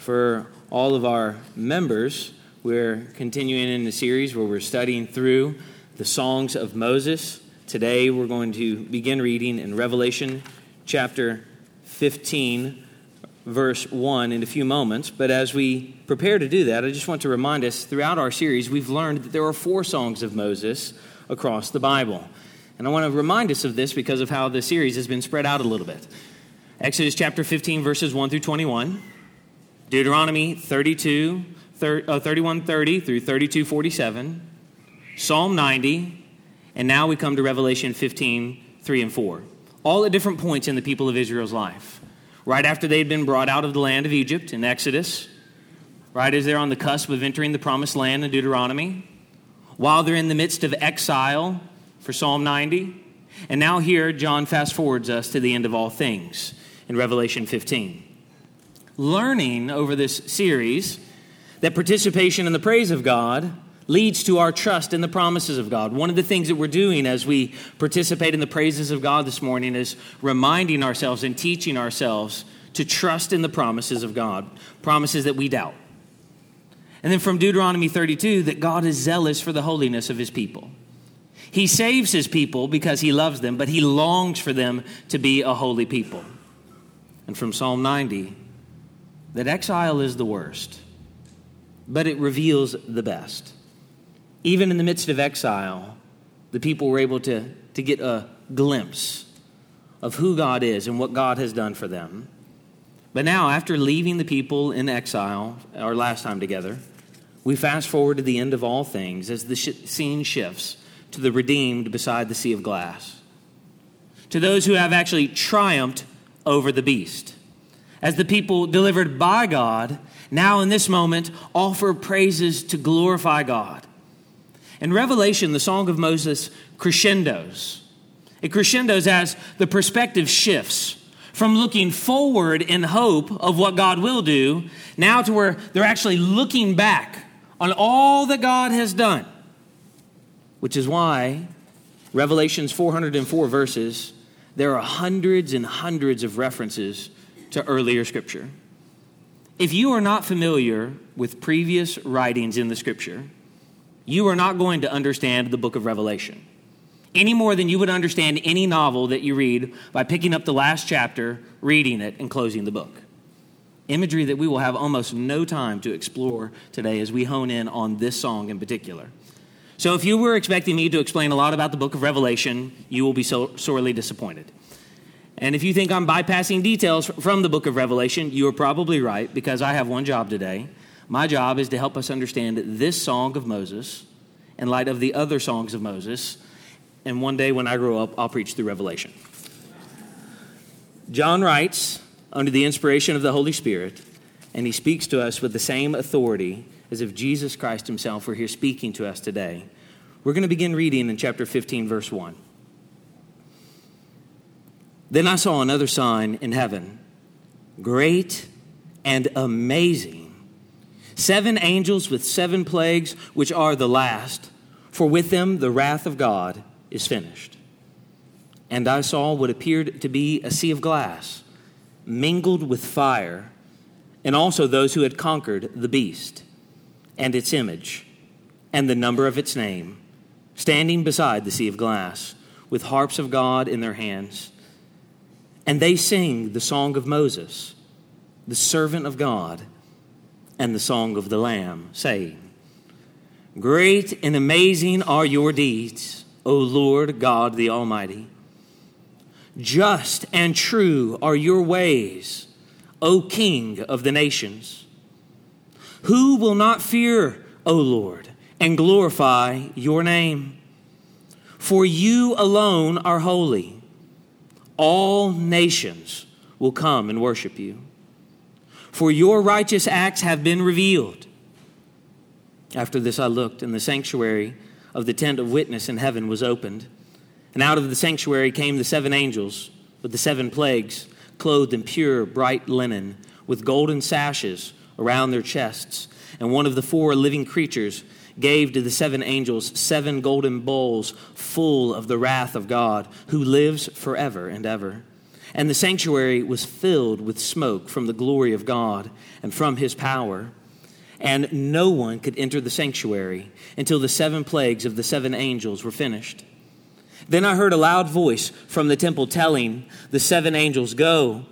For all of our members, we're continuing in the series where we're studying through the songs of Moses. Today we're going to begin reading in Revelation chapter 15, verse 1 in a few moments. But as we prepare to do that, I just want to remind us throughout our series, we've learned that there are four songs of Moses across the Bible. And I want to remind us of this because of how the series has been spread out a little bit. Exodus chapter 15, verses 1 through 21, Deuteronomy 32, uh, 31 30 through 32 47, Psalm 90, and now we come to Revelation 15, 3 and 4. All at different points in the people of Israel's life. Right after they'd been brought out of the land of Egypt in Exodus, right as they're on the cusp of entering the promised land in Deuteronomy, while they're in the midst of exile for Psalm 90, and now here John fast forwards us to the end of all things in Revelation 15. Learning over this series that participation in the praise of God leads to our trust in the promises of God. One of the things that we're doing as we participate in the praises of God this morning is reminding ourselves and teaching ourselves to trust in the promises of God, promises that we doubt. And then from Deuteronomy 32, that God is zealous for the holiness of his people. He saves his people because he loves them, but he longs for them to be a holy people. And from Psalm 90, that exile is the worst, but it reveals the best. Even in the midst of exile, the people were able to, to get a glimpse of who God is and what God has done for them. But now, after leaving the people in exile, our last time together, we fast forward to the end of all things as the sh- scene shifts to the redeemed beside the sea of glass, to those who have actually triumphed over the beast. As the people delivered by God, now in this moment offer praises to glorify God. In Revelation, the Song of Moses crescendos. It crescendos as the perspective shifts from looking forward in hope of what God will do, now to where they're actually looking back on all that God has done. Which is why Revelation's 404 verses, there are hundreds and hundreds of references to earlier scripture. If you are not familiar with previous writings in the scripture, you are not going to understand the book of Revelation any more than you would understand any novel that you read by picking up the last chapter, reading it, and closing the book. Imagery that we will have almost no time to explore today as we hone in on this song in particular. So, if you were expecting me to explain a lot about the book of Revelation, you will be so sorely disappointed. And if you think I'm bypassing details from the book of Revelation, you are probably right because I have one job today. My job is to help us understand this song of Moses in light of the other songs of Moses. And one day when I grow up, I'll preach through Revelation. John writes under the inspiration of the Holy Spirit, and he speaks to us with the same authority as if Jesus Christ himself were here speaking to us today. We're going to begin reading in chapter 15, verse 1. Then I saw another sign in heaven, great and amazing. Seven angels with seven plagues, which are the last, for with them the wrath of God is finished. And I saw what appeared to be a sea of glass, mingled with fire, and also those who had conquered the beast and its image and the number of its name, standing beside the sea of glass, with harps of God in their hands. And they sing the song of Moses, the servant of God, and the song of the Lamb, saying, Great and amazing are your deeds, O Lord God the Almighty. Just and true are your ways, O King of the nations. Who will not fear, O Lord, and glorify your name? For you alone are holy. All nations will come and worship you. For your righteous acts have been revealed. After this, I looked, and the sanctuary of the tent of witness in heaven was opened. And out of the sanctuary came the seven angels with the seven plagues, clothed in pure, bright linen, with golden sashes around their chests. And one of the four living creatures gave to the seven angels seven golden bowls full of the wrath of God, who lives forever and ever. And the sanctuary was filled with smoke from the glory of God and from his power. And no one could enter the sanctuary until the seven plagues of the seven angels were finished. Then I heard a loud voice from the temple telling the seven angels, Go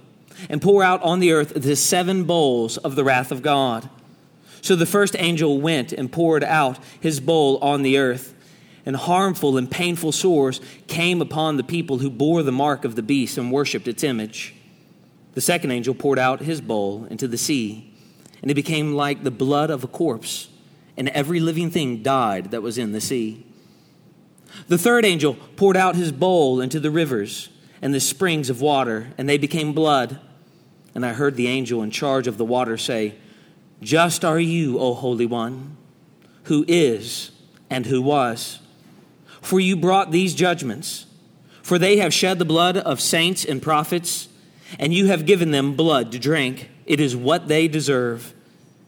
and pour out on the earth the seven bowls of the wrath of God. So the first angel went and poured out his bowl on the earth and harmful and painful sores came upon the people who bore the mark of the beast and worshipped its image. The second angel poured out his bowl into the sea, and it became like the blood of a corpse, and every living thing died that was in the sea. The third angel poured out his bowl into the rivers and the springs of water, and they became blood. And I heard the angel in charge of the water say, Just are you, O Holy One, who is and who was for you brought these judgments. For they have shed the blood of saints and prophets, and you have given them blood to drink. It is what they deserve.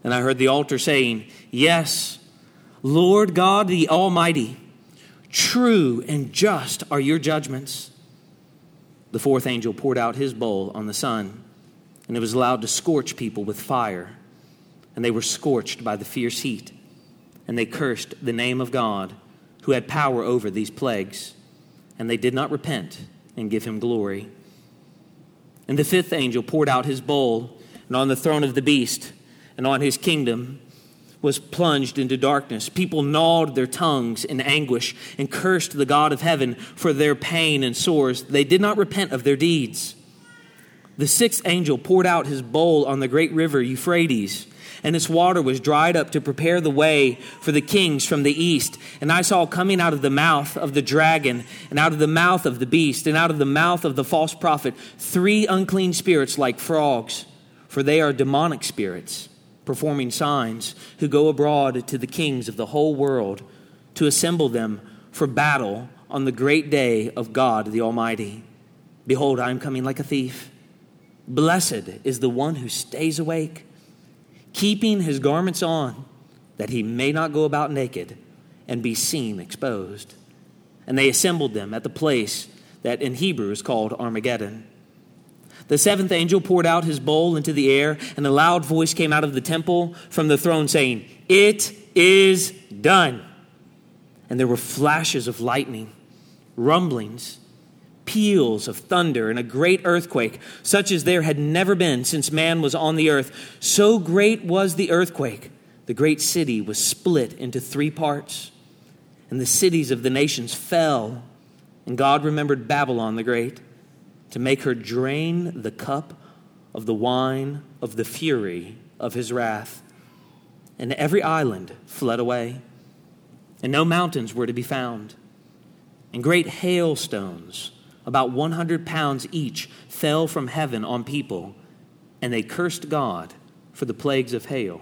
And I heard the altar saying, Yes, Lord God the Almighty, true and just are your judgments. The fourth angel poured out his bowl on the sun, and it was allowed to scorch people with fire. And they were scorched by the fierce heat, and they cursed the name of God who had power over these plagues, and they did not repent and give him glory. And the fifth angel poured out his bowl, and on the throne of the beast and on his kingdom was plunged into darkness. People gnawed their tongues in anguish and cursed the God of heaven for their pain and sores. They did not repent of their deeds. The sixth angel poured out his bowl on the great river Euphrates and its water was dried up to prepare the way for the kings from the east. And I saw coming out of the mouth of the dragon, and out of the mouth of the beast, and out of the mouth of the false prophet, three unclean spirits like frogs, for they are demonic spirits, performing signs, who go abroad to the kings of the whole world to assemble them for battle on the great day of God the Almighty. Behold, I am coming like a thief. Blessed is the one who stays awake keeping his garments on, that he may not go about naked and be seen exposed. And they assembled them at the place that in Hebrew is called Armageddon. The seventh angel poured out his bowl into the air, and a loud voice came out of the temple from the throne saying, It is done. And there were flashes of lightning, rumblings, peals of thunder and a great earthquake, such as there had never been since man was on the earth. So great was the earthquake, the great city was split into three parts, and the cities of the nations fell. And God remembered Babylon the Great to make her drain the cup of the wine of the fury of his wrath. And every island fled away, and no mountains were to be found. And great hailstones about 100 pounds each, fell from heaven on people, and they cursed God for the plagues of hail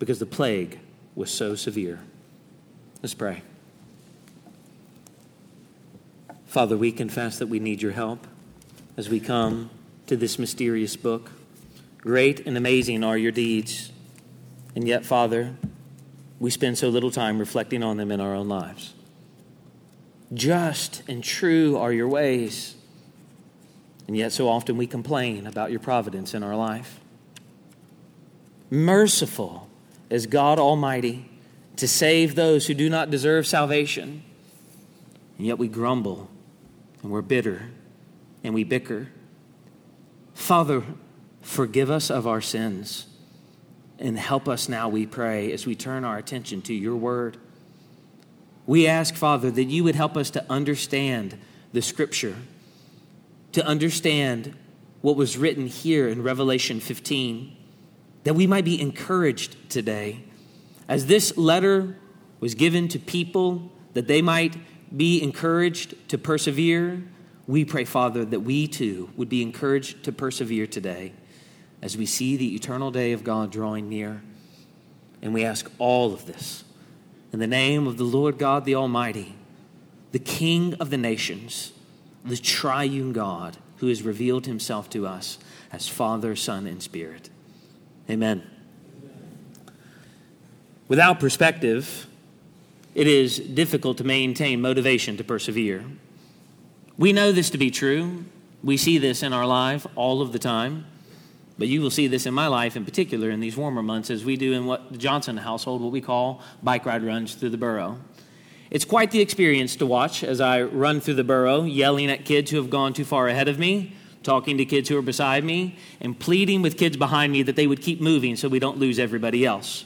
because the plague was so severe. Let's pray. Father, we confess that we need your help as we come to this mysterious book. Great and amazing are your deeds, and yet, Father, we spend so little time reflecting on them in our own lives. Just and true are your ways. And yet, so often we complain about your providence in our life. Merciful is God Almighty to save those who do not deserve salvation. And yet we grumble and we're bitter and we bicker. Father, forgive us of our sins and help us now, we pray, as we turn our attention to your word. We ask, Father, that you would help us to understand the scripture, to understand what was written here in Revelation 15, that we might be encouraged today. As this letter was given to people, that they might be encouraged to persevere, we pray, Father, that we too would be encouraged to persevere today as we see the eternal day of God drawing near. And we ask all of this in the name of the Lord God the Almighty, the King of the nations, the triune God who has revealed himself to us as Father, Son, and Spirit. Amen. Without perspective, it is difficult to maintain motivation to persevere. We know this to be true. We see this in our life all of the time. But you will see this in my life in particular in these warmer months as we do in what the Johnson household, what we call bike ride runs through the borough. It's quite the experience to watch as I run through the borough, yelling at kids who have gone too far ahead of me, talking to kids who are beside me, and pleading with kids behind me that they would keep moving so we don't lose everybody else.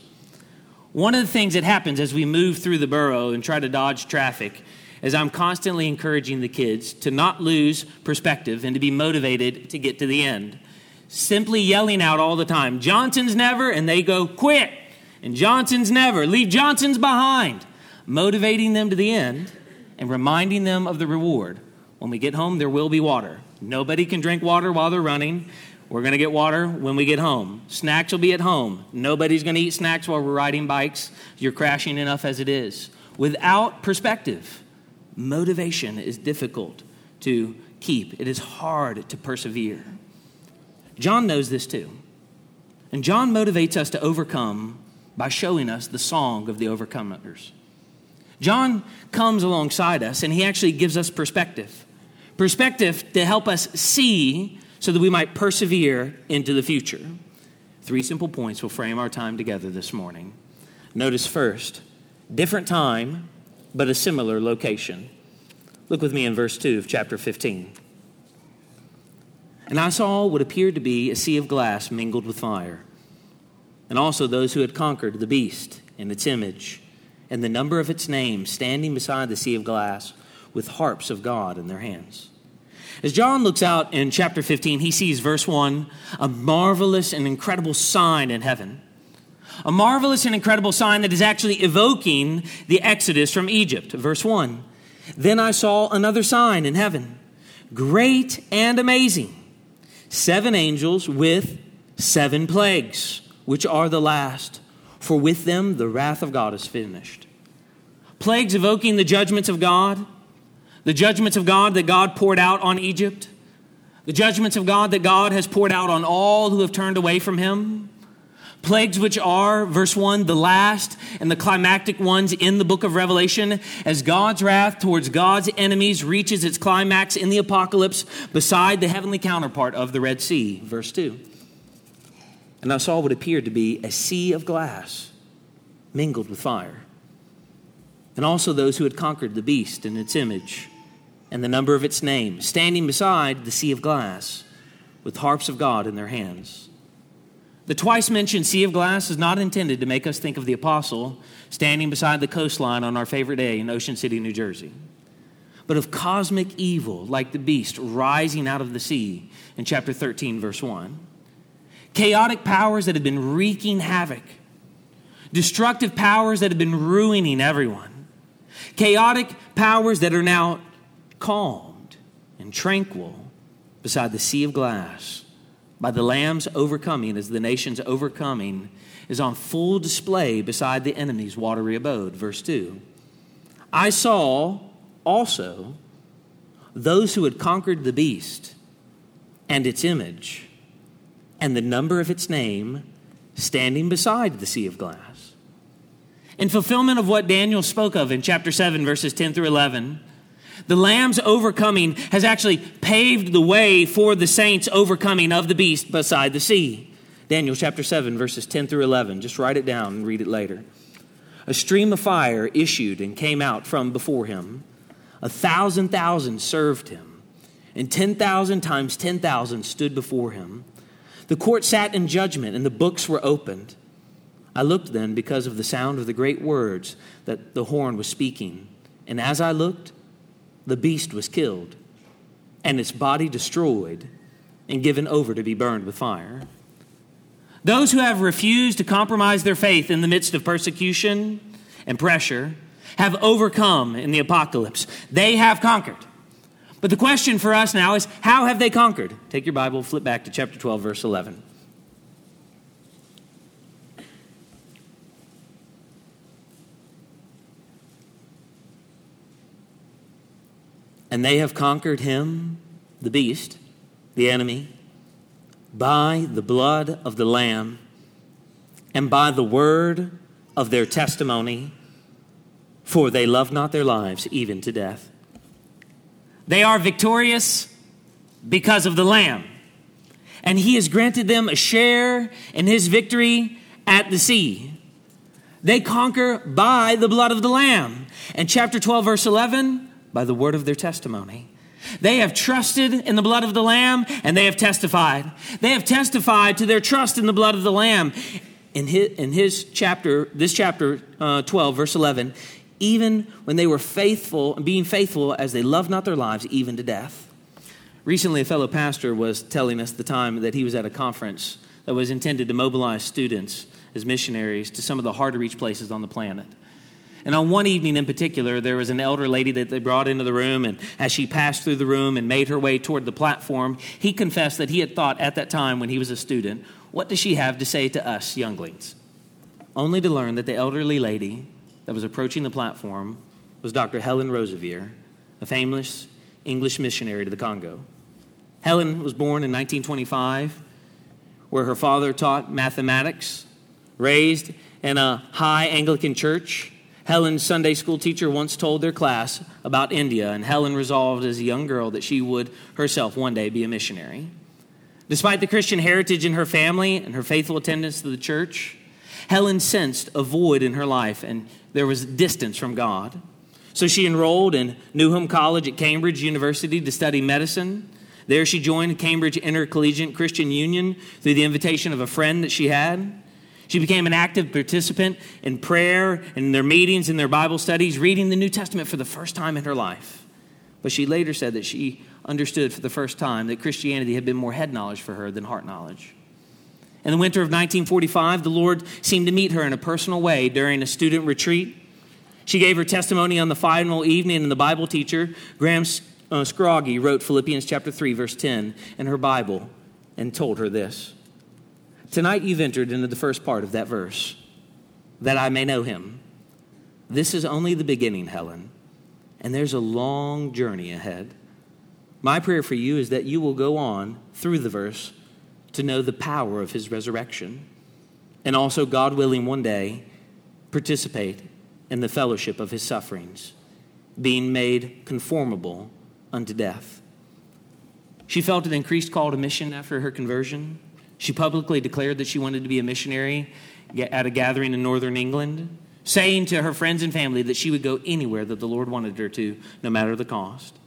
One of the things that happens as we move through the borough and try to dodge traffic is I'm constantly encouraging the kids to not lose perspective and to be motivated to get to the end. Simply yelling out all the time, Johnson's never, and they go, quit. And Johnson's never, leave Johnson's behind motivating them to the end and reminding them of the reward. When we get home, there will be water. Nobody can drink water while they're running. We're going to get water when we get home. Snacks will be at home. Nobody's going to eat snacks while we're riding bikes. You're crashing enough as it is. Without perspective, motivation is difficult to keep, it is hard to persevere. John knows this too. And John motivates us to overcome by showing us the song of the overcomers. John comes alongside us and he actually gives us perspective. Perspective to help us see so that we might persevere into the future. Three simple points will frame our time together this morning. Notice first, different time, but a similar location. Look with me in verse 2 of chapter 15. And I saw what appeared to be a sea of glass mingled with fire, and also those who had conquered the beast and its image and the number of its name standing beside the sea of glass with harps of God in their hands. As John looks out in chapter 15, he sees, verse 1, a marvelous and incredible sign in heaven. A marvelous and incredible sign that is actually evoking the exodus from Egypt. Verse 1 Then I saw another sign in heaven, great and amazing. Seven angels with seven plagues, which are the last for with them the wrath of God is finished. Plagues evoking the judgments of God, the judgments of God that God poured out on Egypt, the judgments of God that God has poured out on all who have turned away from Him. Plagues, which are, verse 1, the last and the climactic ones in the book of Revelation, as God's wrath towards God's enemies reaches its climax in the apocalypse beside the heavenly counterpart of the Red Sea. Verse 2 and I saw what appeared to be a sea of glass mingled with fire. And also those who had conquered the beast and its image and the number of its name, standing beside the sea of glass with harps of God in their hands. The twice mentioned sea of glass is not intended to make us think of the apostle standing beside the coastline on our favorite day in Ocean City, New Jersey, but of cosmic evil like the beast rising out of the sea in chapter 13, verse 1 chaotic powers that have been wreaking havoc, destructive powers that have been ruining everyone, chaotic powers that are now calmed and tranquil beside the sea of glass by the Lamb's overcoming as the nation's overcoming is on full display beside the enemy's watery abode. Verse 2 I saw also those who had conquered the beast and its image and the number of its name standing beside the sea of glass. In fulfillment of what Daniel spoke of in chapter 7, verses 10 through 11, the Lamb's overcoming has actually paved the way for the saints' overcoming of the beast beside the sea. Daniel chapter 7, verses 10 through 11. Just write it down and read it later. A stream of fire issued and came out from before him. A thousand thousand served him, and 10,000 times 10,000 stood before him. The court sat in judgment, and the books were opened. I looked then because of the sound of the great words that the horn was speaking. And as I looked, the beast was killed, and its body destroyed and given over to be burned with fire. Those who have refused to compromise their faith in the midst of persecution and pressure have overcome in the apocalypse. They have conquered. But the question for us now is how have they conquered? Take your Bible, flip back to chapter 12, verse 11. And they have conquered him, the beast, the enemy, by the blood of the Lamb and by the word of their testimony, for they love not their lives even to death. They are victorious because of the Lamb. And he has granted them a share in his victory at the sea. They conquer by the blood of the Lamb. And chapter 12, verse 11, by the word of their testimony. They have trusted in the blood of the Lamb and they have testified. They have testified to their trust in the blood of the Lamb. In his, in his chapter, this chapter uh, 12, verse 11, even when they were faithful, being faithful as they loved not their lives, even to death. Recently, a fellow pastor was telling us the time that he was at a conference that was intended to mobilize students as missionaries to some of the hard to reach places on the planet. And on one evening in particular, there was an elder lady that they brought into the room, and as she passed through the room and made her way toward the platform, he confessed that he had thought at that time when he was a student, What does she have to say to us younglings? Only to learn that the elderly lady that was approaching the platform was Dr. Helen Roseveare, a famous English missionary to the Congo. Helen was born in 1925, where her father taught mathematics Raised in a high Anglican church, Helen's Sunday school teacher once told their class about India, and Helen resolved as a young girl that she would herself one day be a missionary. Despite the Christian heritage in her family and her faithful attendance to the church, Helen sensed a void in her life and there was distance from God. So she enrolled in Newnham College at Cambridge University to study medicine. There she joined Cambridge Intercollegiate Christian Union through the invitation of a friend that she had. She became an active participant in prayer, and in their meetings, in their Bible studies, reading the New Testament for the first time in her life. But she later said that she understood for the first time that Christianity had been more head knowledge for her than heart knowledge. In the winter of 1945, the Lord seemed to meet her in a personal way during a student retreat. She gave her testimony on the final evening, and the Bible teacher, Graham uh, Scroggie, wrote Philippians chapter 3, verse 10 in her Bible and told her this. Tonight you've entered into the first part of that verse, that I may know him. This is only the beginning, Helen, and there's a long journey ahead. My prayer for you is that you will go on through the verse to know the power of his resurrection, and also, God willing, one day participate in the fellowship of his sufferings, being made conformable unto death. She felt an increased call to mission after her conversion. She publicly declared that she wanted to be a missionary at a gathering in northern England, saying to her friends and family that she would go anywhere that the Lord wanted her to, no matter the cost.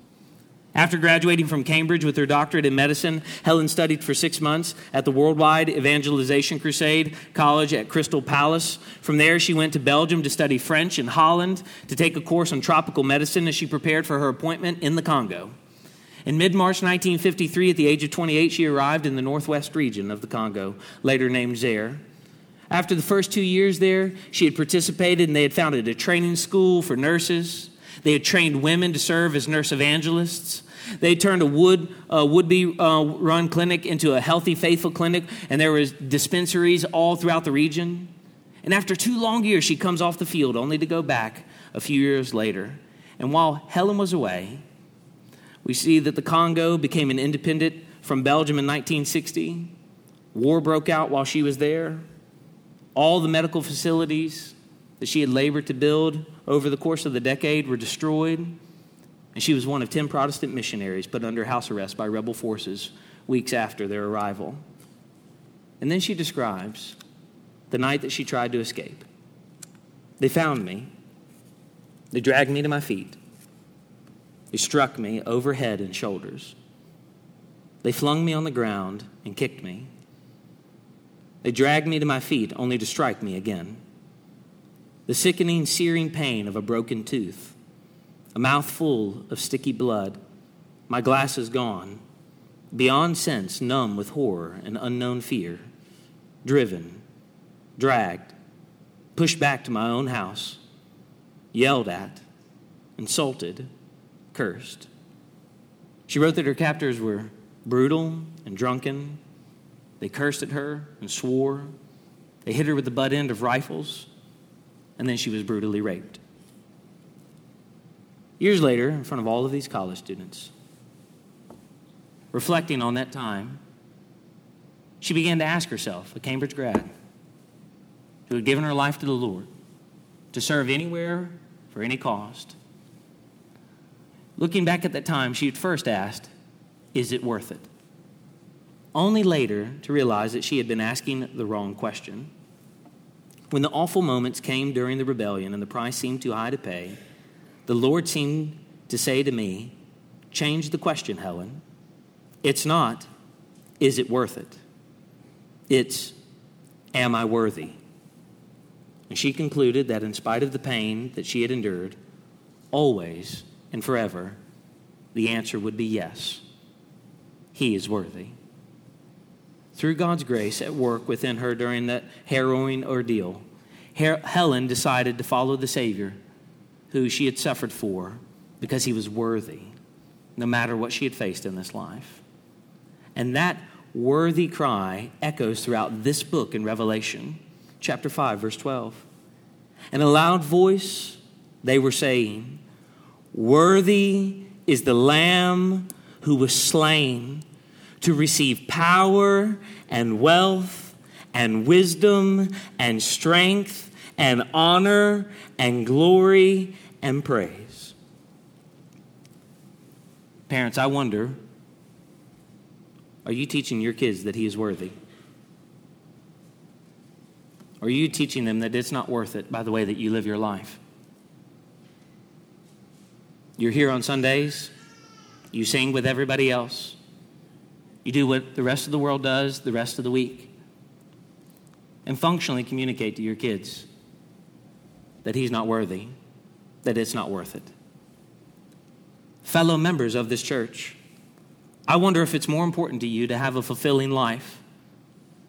After graduating from Cambridge with her doctorate in medicine, Helen studied for six months at the Worldwide Evangelization Crusade College at Crystal Palace. From there, she went to Belgium to study French and Holland to take a course on tropical medicine as she prepared for her appointment in the Congo. In mid March 1953, at the age of 28, she arrived in the northwest region of the Congo, later named Zaire. After the first two years there, she had participated and they had founded a training school for nurses. They had trained women to serve as nurse evangelists. They turned a would, uh, would-be uh, run clinic into a healthy, faithful clinic, and there was dispensaries all throughout the region. And after two long years, she comes off the field only to go back a few years later. And while Helen was away, we see that the Congo became an independent from Belgium in 1960. War broke out while she was there. All the medical facilities that she had labored to build over the course of the decade were destroyed. And she was one of 10 Protestant missionaries put under house arrest by rebel forces weeks after their arrival. And then she describes the night that she tried to escape. They found me. They dragged me to my feet. They struck me over head and shoulders. They flung me on the ground and kicked me. They dragged me to my feet only to strike me again. The sickening, searing pain of a broken tooth, a mouth full of sticky blood, my glasses gone, beyond sense, numb with horror and unknown fear, driven, dragged, pushed back to my own house, yelled at, insulted cursed. She wrote that her captors were brutal and drunken. They cursed at her and swore. They hit her with the butt end of rifles, and then she was brutally raped. Years later, in front of all of these college students, reflecting on that time, she began to ask herself, a Cambridge grad, who had given her life to the Lord, to serve anywhere for any cost, Looking back at that time, she had first asked, Is it worth it? Only later to realize that she had been asking the wrong question. When the awful moments came during the rebellion and the price seemed too high to pay, the Lord seemed to say to me, Change the question, Helen. It's not, is it worth it? It's, am I worthy? And she concluded that in spite of the pain that she had endured, always and forever, the answer would be yes. He is worthy. Through God's grace at work within her during that harrowing ordeal, Helen decided to follow the Savior who she had suffered for because he was worthy, no matter what she had faced in this life. And that worthy cry echoes throughout this book in Revelation, chapter 5, verse 12. In a loud voice, they were saying, Worthy is the Lamb who was slain to receive power and wealth and wisdom and strength and honor and glory and praise. Parents, I wonder are you teaching your kids that he is worthy? Or are you teaching them that it's not worth it by the way that you live your life? You're here on Sundays, you sing with everybody else, you do what the rest of the world does the rest of the week, and functionally communicate to your kids that he's not worthy, that it's not worth it. Fellow members of this church, I wonder if it's more important to you to have a fulfilling life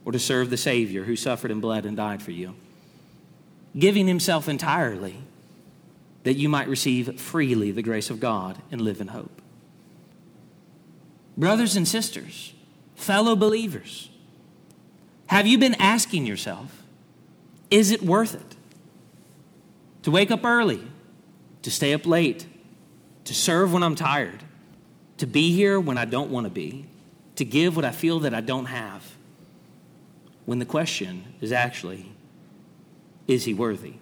or to serve the Savior who suffered and bled and died for you, giving himself entirely that you might receive freely the grace of God and live in hope. Brothers and sisters, fellow believers, have you been asking yourself, is it worth it? To wake up early, to stay up late, to serve when I'm tired, to be here when I don't want to be, to give what I feel that I don't have. When the question is actually, is he worthy?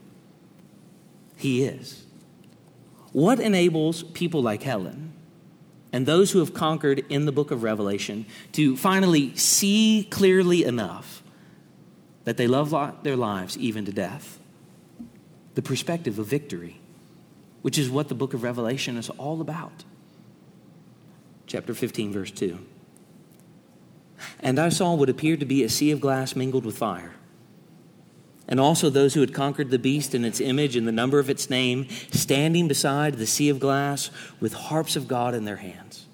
He is. What enables people like Helen and those who have conquered in the book of Revelation to finally see clearly enough that they love their lives even to death? The perspective of victory, which is what the book of Revelation is all about chapter 15, verse 2. And I saw what appeared to be a sea of glass mingled with fire. And also those who had conquered the beast and its image and the number of its name, standing beside the sea of glass with harps of God in their hands.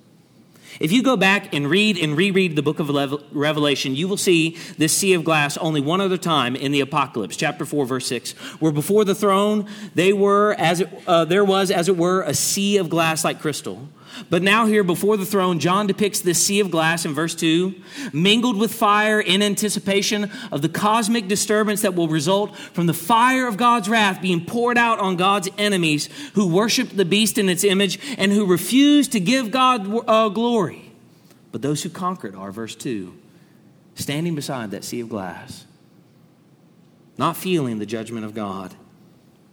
If you go back and read and reread the book of Revelation, you will see this sea of glass only one other time in the Apocalypse, chapter 4, verse 6, where before the throne they were as it, uh, there was, as it were, a sea of glass like crystal but now, here before the throne, John depicts this sea of glass in verse 2, mingled with fire in anticipation of the cosmic disturbance that will result from the fire of God's wrath being poured out on God's enemies who worshiped the beast in its image and who refused to give God uh, glory. But those who conquered are, verse 2, standing beside that sea of glass, not feeling the judgment of God,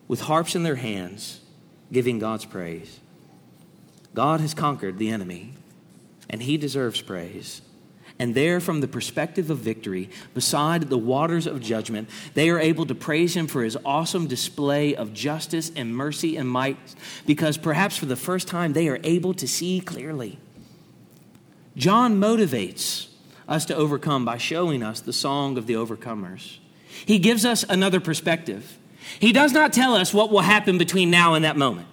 with harps in their hands, giving God's praise. God has conquered the enemy, and he deserves praise. And there, from the perspective of victory, beside the waters of judgment, they are able to praise him for his awesome display of justice and mercy and might, because perhaps for the first time they are able to see clearly. John motivates us to overcome by showing us the song of the overcomers. He gives us another perspective. He does not tell us what will happen between now and that moment.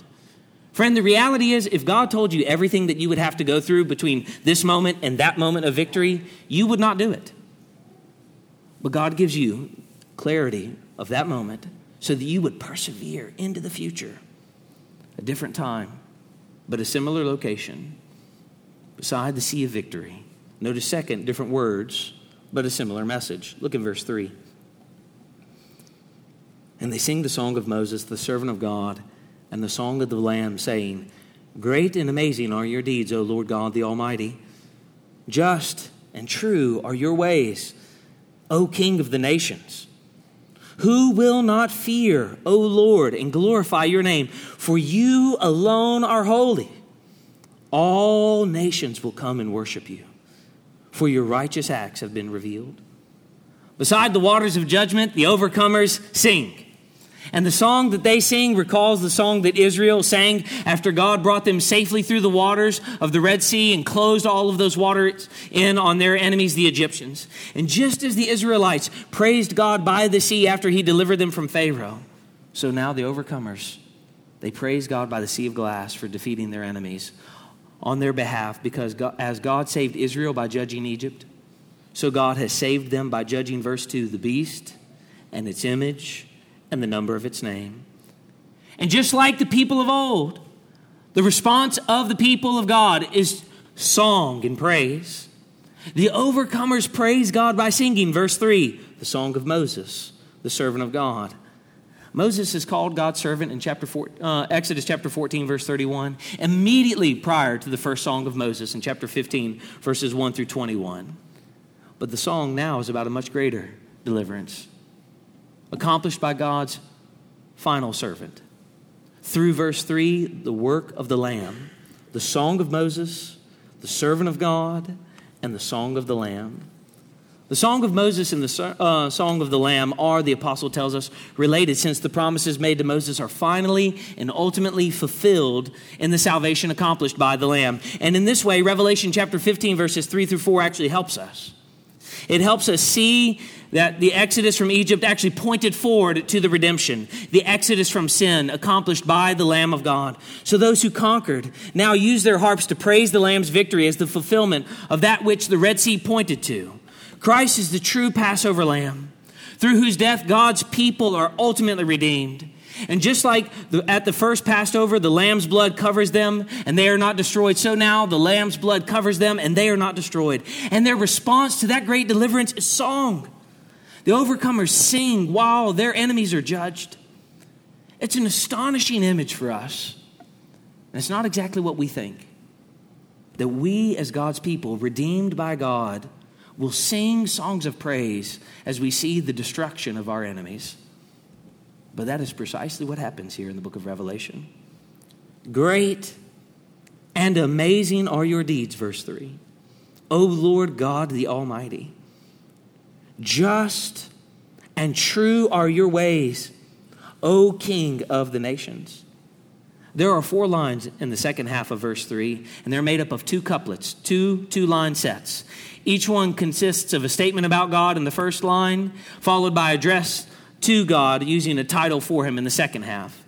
Friend, the reality is, if God told you everything that you would have to go through between this moment and that moment of victory, you would not do it. But God gives you clarity of that moment so that you would persevere into the future. A different time, but a similar location beside the sea of victory. Notice, second, different words, but a similar message. Look at verse 3. And they sing the song of Moses, the servant of God and the song of the Lamb, saying, Great and amazing are your deeds, O Lord God the Almighty. Just and true are your ways, O King of the nations. Who will not fear, O Lord, and glorify your name? For you alone are holy. all nations will come and worship you, for your righteous acts have been revealed. Beside the waters of judgment, the overcomers sing. And the song that they sing recalls the song that Israel sang after God brought them safely through the waters of the Red Sea and closed all of those waters in on their enemies, the Egyptians. And just as the Israelites praised God by the sea after he delivered them from Pharaoh, so now the overcomers, they praise God by the sea of glass for defeating their enemies on their behalf because God, as God saved Israel by judging Egypt, so God has saved them by judging, verse 2, the beast and its image and the number of its name. And just like the people of old, the response of the people of God is song and praise. The overcomers praise God by singing, verse 3, the song of Moses, the servant of God. Moses is called God's servant in chapter four, uh, Exodus chapter 14, verse 31, immediately prior to the first song of Moses in chapter 15, verses 1 through 21. But the song now is about a much greater deliverance, accomplished by God's final servant. Through verse 3, the work of the Lamb, the song of Moses, the servant of God, and the song of the Lamb. The Song of Moses and the uh, Song of the Lamb are, the apostle tells us, related since the promises made to Moses are finally and ultimately fulfilled in the salvation accomplished by the Lamb. And in this way, Revelation chapter 15, verses 3 through 4 actually helps us. It helps us see that the exodus from Egypt actually pointed forward to the redemption, the exodus from sin accomplished by the Lamb of God. So those who conquered now use their harps to praise the Lamb's victory as the fulfillment of that which the Red Sea pointed to. Christ is the true Passover lamb through whose death God's people are ultimately redeemed. And just like the, at the first Passover, the lamb's blood covers them and they are not destroyed, so now the lamb's blood covers them and they are not destroyed. And their response to that great deliverance is song. The overcomers sing while their enemies are judged. It's an astonishing image for us. And it's not exactly what we think. That we, as God's people, redeemed by God, will sing songs of praise as we see the destruction of our enemies. But that is precisely what happens here in the book of Revelation. Great and amazing are your deeds, verse 3. O Lord God the Almighty, just and true are your ways, O King of the nations. There are four lines in the second half of verse 3, and they're made up of two couplets, two two line sets. Each one consists of a statement about God in the first line, followed by address to God using a title for him in the second half.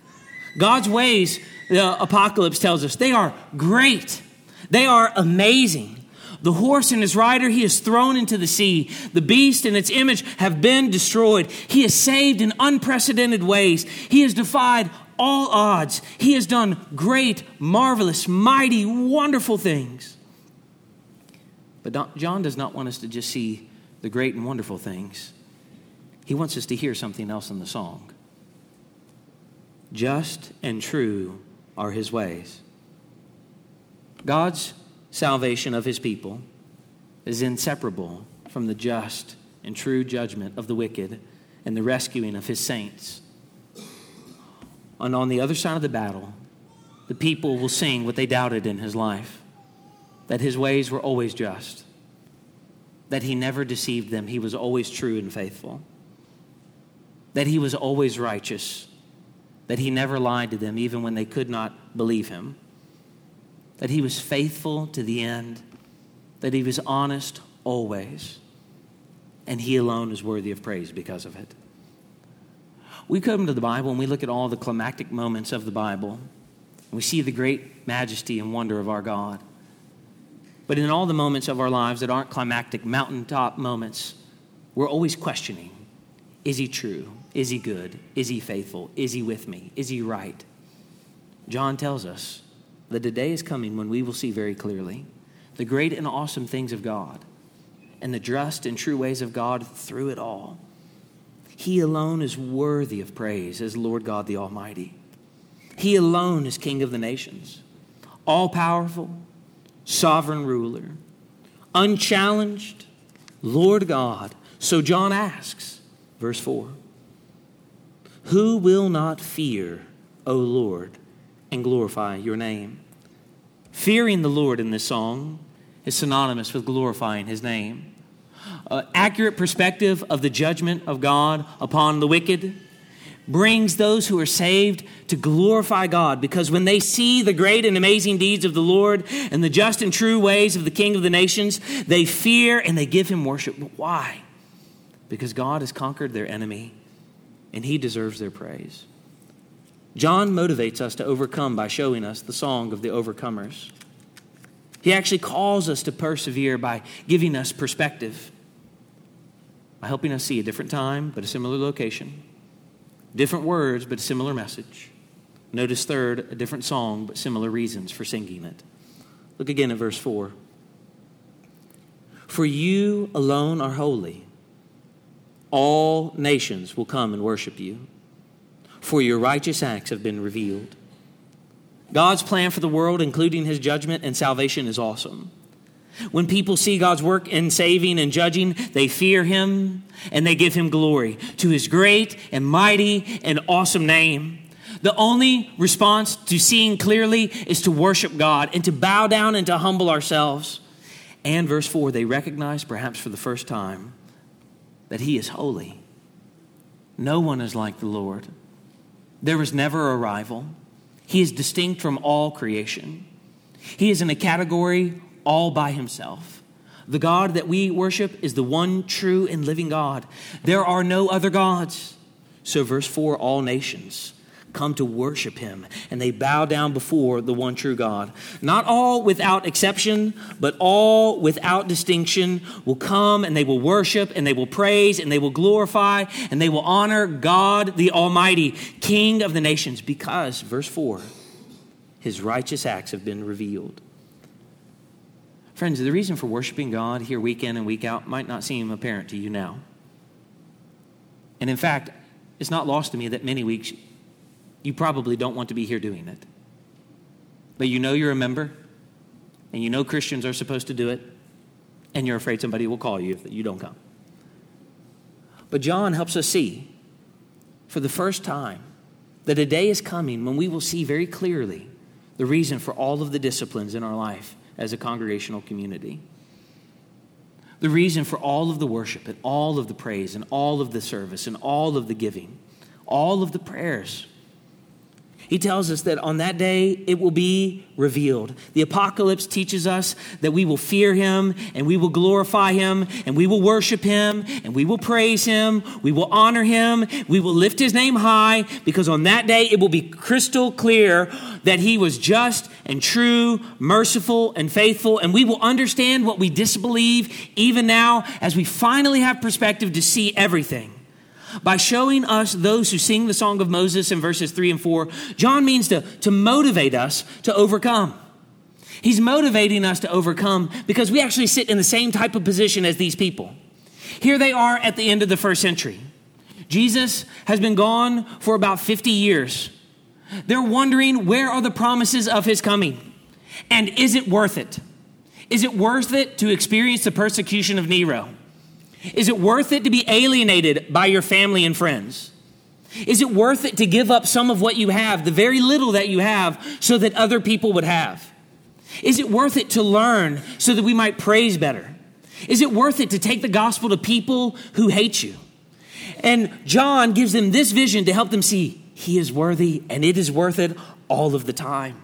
God's ways, the apocalypse tells us, they are great. They are amazing. The horse and his rider he has thrown into the sea. The beast and its image have been destroyed. He has saved in unprecedented ways. He has defied all odds. He has done great, marvelous, mighty, wonderful things. But John does not want us to just see the great and wonderful things. He wants us to hear something else in the song. Just and true are his ways. God's salvation of his people is inseparable from the just and true judgment of the wicked and the rescuing of his saints. And on the other side of the battle, the people will sing what they doubted in his life that his ways were always just, that he never deceived them, he was always true and faithful, that he was always righteous, that he never lied to them even when they could not believe him, that he was faithful to the end, that he was honest always, and he alone is worthy of praise because of it. We come to the Bible and we look at all the climactic moments of the Bible. And we see the great majesty and wonder of our God. But in all the moments of our lives that aren't climactic mountaintop moments, we're always questioning is he true? Is he good? Is he faithful? Is he with me? Is he right? John tells us that a day is coming when we will see very clearly the great and awesome things of God and the just and true ways of God through it all. He alone is worthy of praise as Lord God the Almighty. He alone is King of the nations, all powerful, sovereign ruler, unchallenged, Lord God. So John asks, verse 4 Who will not fear, O Lord, and glorify your name? Fearing the Lord in this song is synonymous with glorifying his name. Uh, accurate perspective of the judgment of God upon the wicked brings those who are saved to glorify God because when they see the great and amazing deeds of the Lord and the just and true ways of the King of the nations, they fear and they give him worship. But why? Because God has conquered their enemy and he deserves their praise. John motivates us to overcome by showing us the song of the overcomers. He actually calls us to persevere by giving us perspective, by helping us see a different time but a similar location Different words, but a similar message. Notice, third, a different song, but similar reasons for singing it. Look again at verse 4. For you alone are holy. All nations will come and worship you, for your righteous acts have been revealed. God's plan for the world, including his judgment and salvation, is awesome. When people see God's work in saving and judging, they fear him and they give him glory to his great and mighty and awesome name. The only response to seeing clearly is to worship God and to bow down and to humble ourselves. And verse 4, they recognize, perhaps for the first time, that he is holy. No one is like the Lord. There was never a rival. He is distinct from all creation. He is in a category all by himself. The God that we worship is the one true and living God. There are no other gods. So, verse 4 all nations come to worship him and they bow down before the one true God. Not all without exception, but all without distinction will come and they will worship and they will praise and they will glorify and they will honor God the Almighty, King of the nations, because, verse 4, his righteous acts have been revealed. Friends, the reason for worshiping God here week in and week out might not seem apparent to you now. And in fact, it's not lost to me that many weeks you probably don't want to be here doing it. But you know you're a member, and you know Christians are supposed to do it, and you're afraid somebody will call you if you don't come. But John helps us see for the first time that a day is coming when we will see very clearly the reason for all of the disciplines in our life as a congregational community. The reason for all of the worship and all of the praise and all of the service and all of the giving, all of the prayers he tells us that on that day it will be revealed. The apocalypse teaches us that we will fear him and we will glorify him and we will worship him and we will praise him. We will honor him. We will lift his name high because on that day it will be crystal clear that he was just and true, merciful and faithful. And we will understand what we disbelieve even now as we finally have perspective to see everything by showing us those who sing the Song of Moses in verses 3 and 4, John means to, to motivate us to overcome. He's motivating us to overcome because we actually sit in the same type of position as these people. Here they are at the end of the first century. Jesus has been gone for about 50 years. They're wondering where are the promises of his coming? And is it worth it? Is it worth it to experience the persecution of Nero? Is it worth it to be alienated by your family and friends? Is it worth it to give up some of what you have, the very little that you have, so that other people would have? Is it worth it to learn so that we might praise better? Is it worth it to take the gospel to people who hate you? And John gives them this vision to help them see he is worthy and it is worth it all of the time.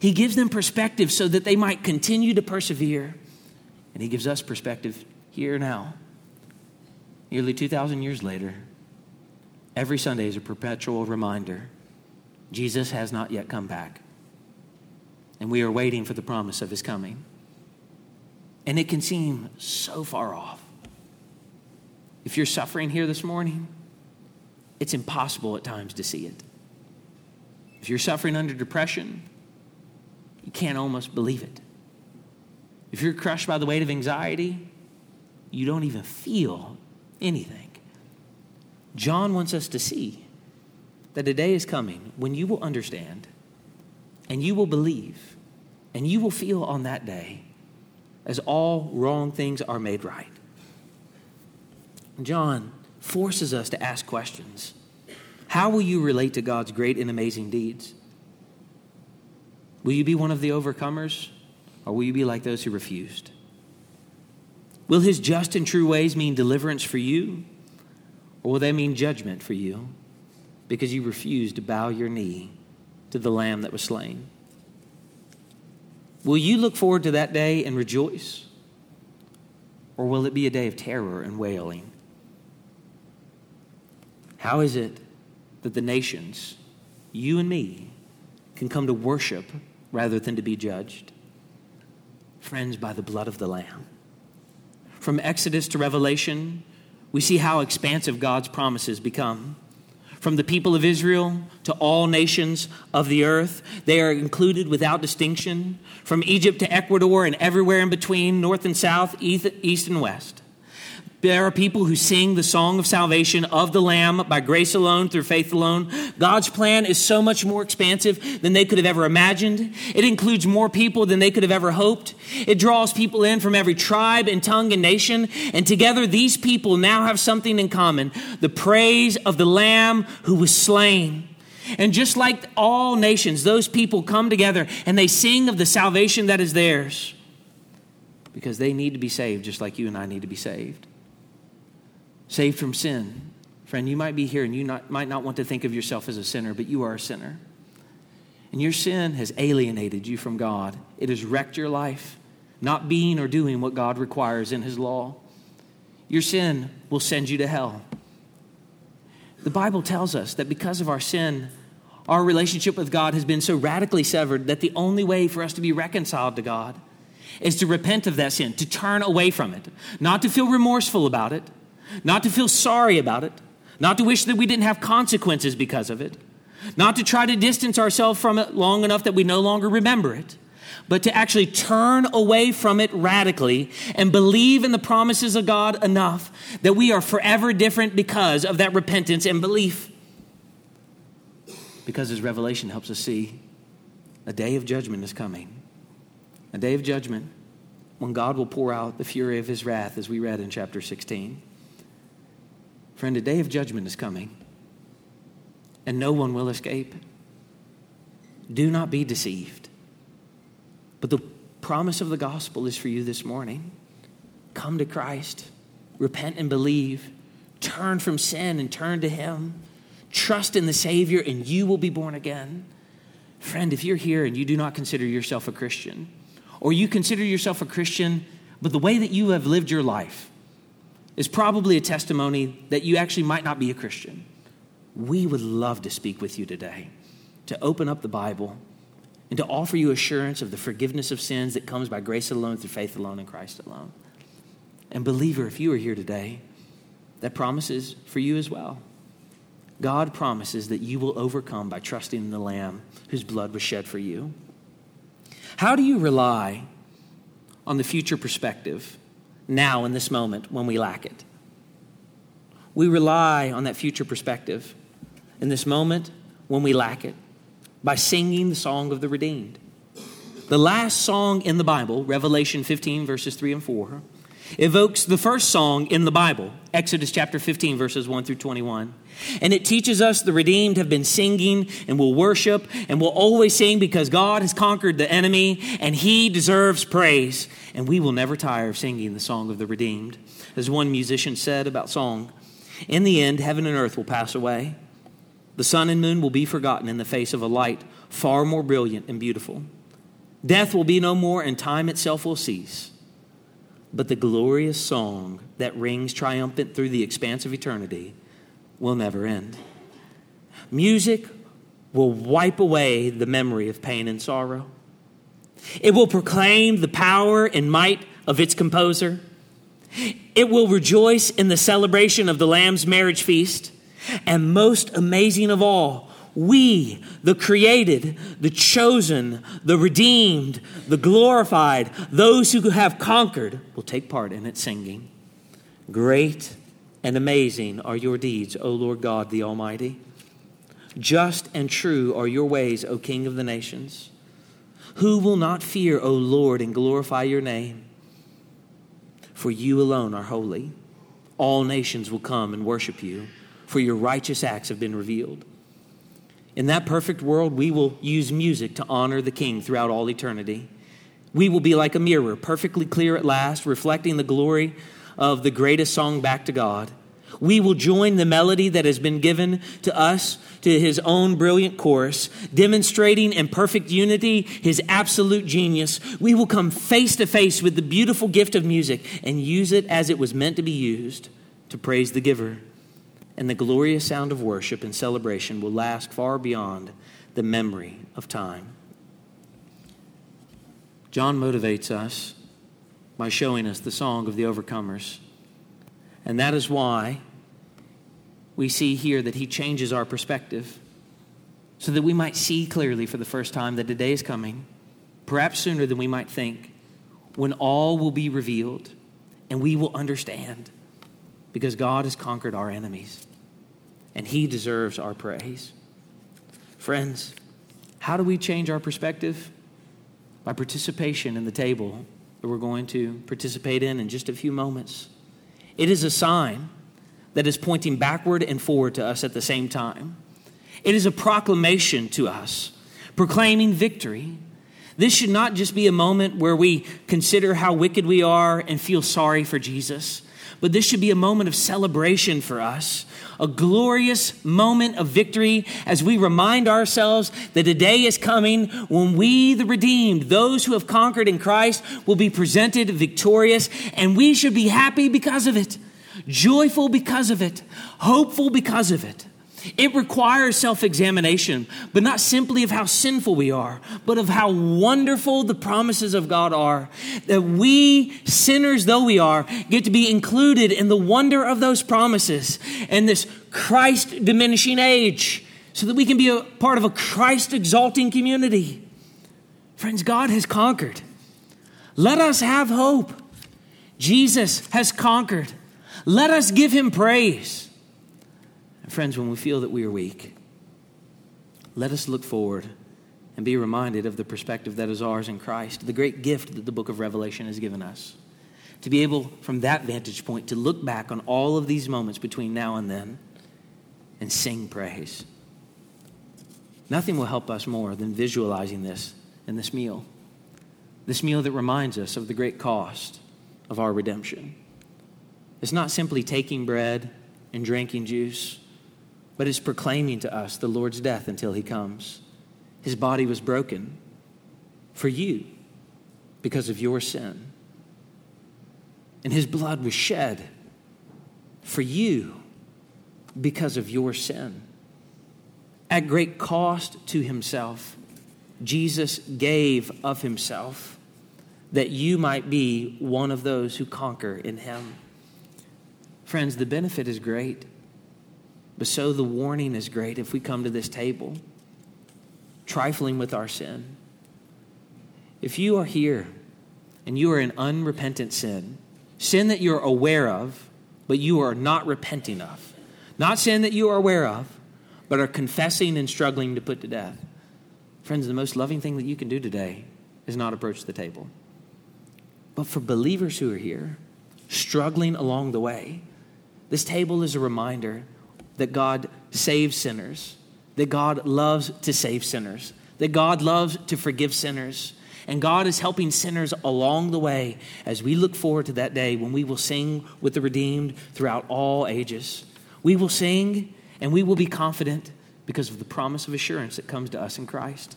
He gives them perspective so that they might continue to persevere. And he gives us perspective here now nearly 2,000 years later, every Sunday is a perpetual reminder Jesus has not yet come back. And we are waiting for the promise of his coming. And it can seem so far off. If you're suffering here this morning, it's impossible at times to see it. If you're suffering under depression, you can't almost believe it. If you're crushed by the weight of anxiety, you don't even feel anything. John wants us to see that a day is coming when you will understand and you will believe and you will feel on that day as all wrong things are made right. John forces us to ask questions. How will you relate to God's great and amazing deeds? Will you be one of the overcomers, or will you be like those who refused? Will his just and true ways mean deliverance for you, or will they mean judgment for you because you refused to bow your knee to the lamb that was slain? Will you look forward to that day and rejoice? Or will it be a day of terror and wailing? How is it that the nations, you and me, can come to worship rather than to be judged? Friends, by the blood of the Lamb. From Exodus to Revelation, we see how expansive God's promises become. From the people of Israel to all nations of the earth, they are included without distinction. From Egypt to Ecuador and everywhere in between, north and south, east and west. There are people who sing the song of salvation of the Lamb by grace alone, through faith alone. God's plan is so much more expansive than they could have ever imagined. It includes more people than they could have ever hoped. It draws people in from every tribe and tongue and nation. And together, these people now have something in common the praise of the Lamb who was slain. And just like all nations, those people come together and they sing of the salvation that is theirs because they need to be saved just like you and I need to be saved saved from sin. Friend, you might be here and you not, might not want to think of yourself as a sinner, but you are a sinner. And your sin has alienated you from God, it has wrecked your life, not being or doing what God requires in His law. Your sin will send you to hell. The Bible tells us that because of our sin, our relationship with God has been so radically severed that the only way for us to be reconciled to God is to repent of that sin, to turn away from it, not to feel remorseful about it, not to feel sorry about it, not to wish that we didn't have consequences because of it, not to try to distance ourselves from it long enough that we no longer remember it, but to actually turn away from it radically and believe in the promises of God enough that we are forever different because of that repentance and belief. Because his revelation helps us see a day of judgment is coming. A day of judgment when God will pour out the fury of his wrath, as we read in chapter 16. Friend, a day of judgment is coming, and no one will escape. Do not be deceived. But the promise of the gospel is for you this morning. Come to Christ, repent and believe, turn from sin and turn to Him, trust in the Savior, and you will be born again. Friend, if you're here and you do not consider yourself a Christian, or you consider yourself a Christian, but the way that you have lived your life, is probably a testimony that you actually might not be a Christian. We would love to speak with you today, to open up the Bible, and to offer you assurance of the forgiveness of sins that comes by grace alone, through faith alone, in Christ alone. And, believer, if you are here today, that promises for you as well. God promises that you will overcome by trusting in the Lamb whose blood was shed for you. How do you rely on the future perspective now in this moment when we lack it. We rely on that future perspective in this moment when we lack it by singing the song of the redeemed. The last song in the Bible, Revelation 15, verses 3 and 4, evokes the first song in the Bible, Exodus chapter 15, verses 1 through 21. And it teaches us the redeemed have been singing and will worship and will always sing because God has conquered the enemy and he deserves praise. And we will never tire of singing the song of the redeemed. As one musician said about song, in the end, heaven and earth will pass away. The sun and moon will be forgotten in the face of a light far more brilliant and beautiful. Death will be no more, and time itself will cease. But the glorious song that rings triumphant through the expanse of eternity will never end. Music will wipe away the memory of pain and sorrow. It will proclaim the power and might of its composer. It will rejoice in the celebration of the Lamb's marriage feast. And most amazing of all, we, the created, the chosen, the redeemed, the glorified, those who have conquered, will take part in its singing. Great and amazing are your deeds, O Lord God the Almighty. Just and true are your ways, O King of the nations. Who will not fear, O Lord, and glorify your name? For you alone are holy. All nations will come and worship you, for your righteous acts have been revealed. In that perfect world, we will use music to honor the King throughout all eternity. We will be like a mirror, perfectly clear at last, reflecting the glory of the greatest song back to God. We will join the melody that has been given to us to his own brilliant chorus, demonstrating in perfect unity his absolute genius. We will come face to face with the beautiful gift of music and use it as it was meant to be used to praise the giver. And the glorious sound of worship and celebration will last far beyond the memory of time. John motivates us by showing us the song of the overcomers. And that is why we see here that he changes our perspective so that we might see clearly for the first time that a day is coming, perhaps sooner than we might think, when all will be revealed and we will understand because God has conquered our enemies and he deserves our praise. Friends, how do we change our perspective? By participation in the table that we're going to participate in in just a few moments. It is a sign that is pointing backward and forward to us at the same time. It is a proclamation to us, proclaiming victory. This should not just be a moment where we consider how wicked we are and feel sorry for Jesus, but this should be a moment of celebration for us, a glorious moment of victory as we remind ourselves that a day is coming when we, the redeemed, those who have conquered in Christ, will be presented victorious, and we should be happy because of it joyful because of it, hopeful because of it. It requires self examination, but not simply of how sinful we are, but of how wonderful the promises of God are. That we, sinners though we are, get to be included in the wonder of those promises and this Christ diminishing age, so that we can be a part of a Christ exalting community. Friends, God has conquered. Let us have hope. Jesus has conquered. Let us give him praise. Friends, when we feel that we are weak, let us look forward and be reminded of the perspective that is ours in Christ, the great gift that the book of Revelation has given us. To be able, from that vantage point, to look back on all of these moments between now and then and sing praise. Nothing will help us more than visualizing this in this meal. This meal that reminds us of the great cost of our redemption. It's not simply taking bread and drinking juice, but is proclaiming to us the Lord's death until he comes. His body was broken for you because of your sin, and his blood was shed for you because of your sin. At great cost to himself, Jesus gave of himself that you might be one of those who conquer in him. Friends, the benefit is great, but so the warning is great if we come to this table trifling with our sin. If you are here and you are in unrepentant sin, sin that you're aware of, but you are not repenting of, not sin that you are aware of, but are confessing and struggling to put to death. Friends, the most loving thing that you can do today is not approach the table. But for believers who are here, struggling along the way, this table is a reminder that God saves sinners, that God loves to save sinners, that God loves to forgive sinners. And God is helping sinners along the way as we look forward to that day when we will sing with the redeemed throughout all ages. We will sing and we will be confident because of the promise of assurance that comes to us in Christ.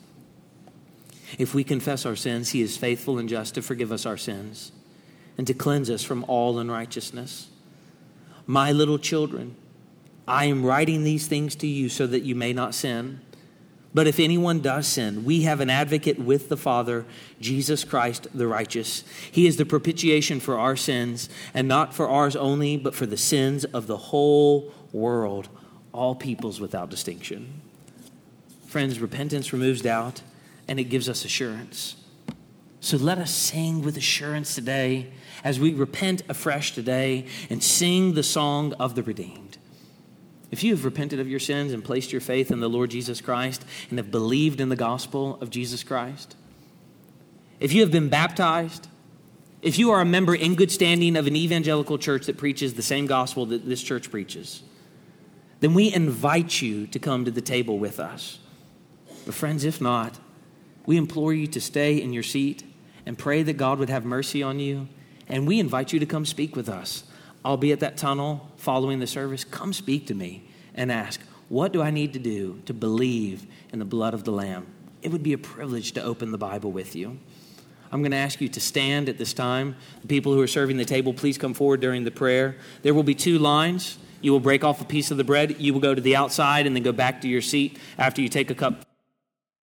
If we confess our sins, He is faithful and just to forgive us our sins and to cleanse us from all unrighteousness. My little children, I am writing these things to you so that you may not sin. But if anyone does sin, we have an advocate with the Father, Jesus Christ the righteous. He is the propitiation for our sins, and not for ours only, but for the sins of the whole world, all peoples without distinction. Friends, repentance removes doubt and it gives us assurance. So let us sing with assurance today as we repent afresh today and sing the song of the redeemed. If you have repented of your sins and placed your faith in the Lord Jesus Christ and have believed in the gospel of Jesus Christ, if you have been baptized, if you are a member in good standing of an evangelical church that preaches the same gospel that this church preaches, then we invite you to come to the table with us. But, friends, if not, we implore you to stay in your seat and pray that God would have mercy on you. And we invite you to come speak with us. I'll be at that tunnel following the service. Come speak to me and ask, What do I need to do to believe in the blood of the Lamb? It would be a privilege to open the Bible with you. I'm going to ask you to stand at this time. The people who are serving the table, please come forward during the prayer. There will be two lines. You will break off a piece of the bread. You will go to the outside and then go back to your seat after you take a cup.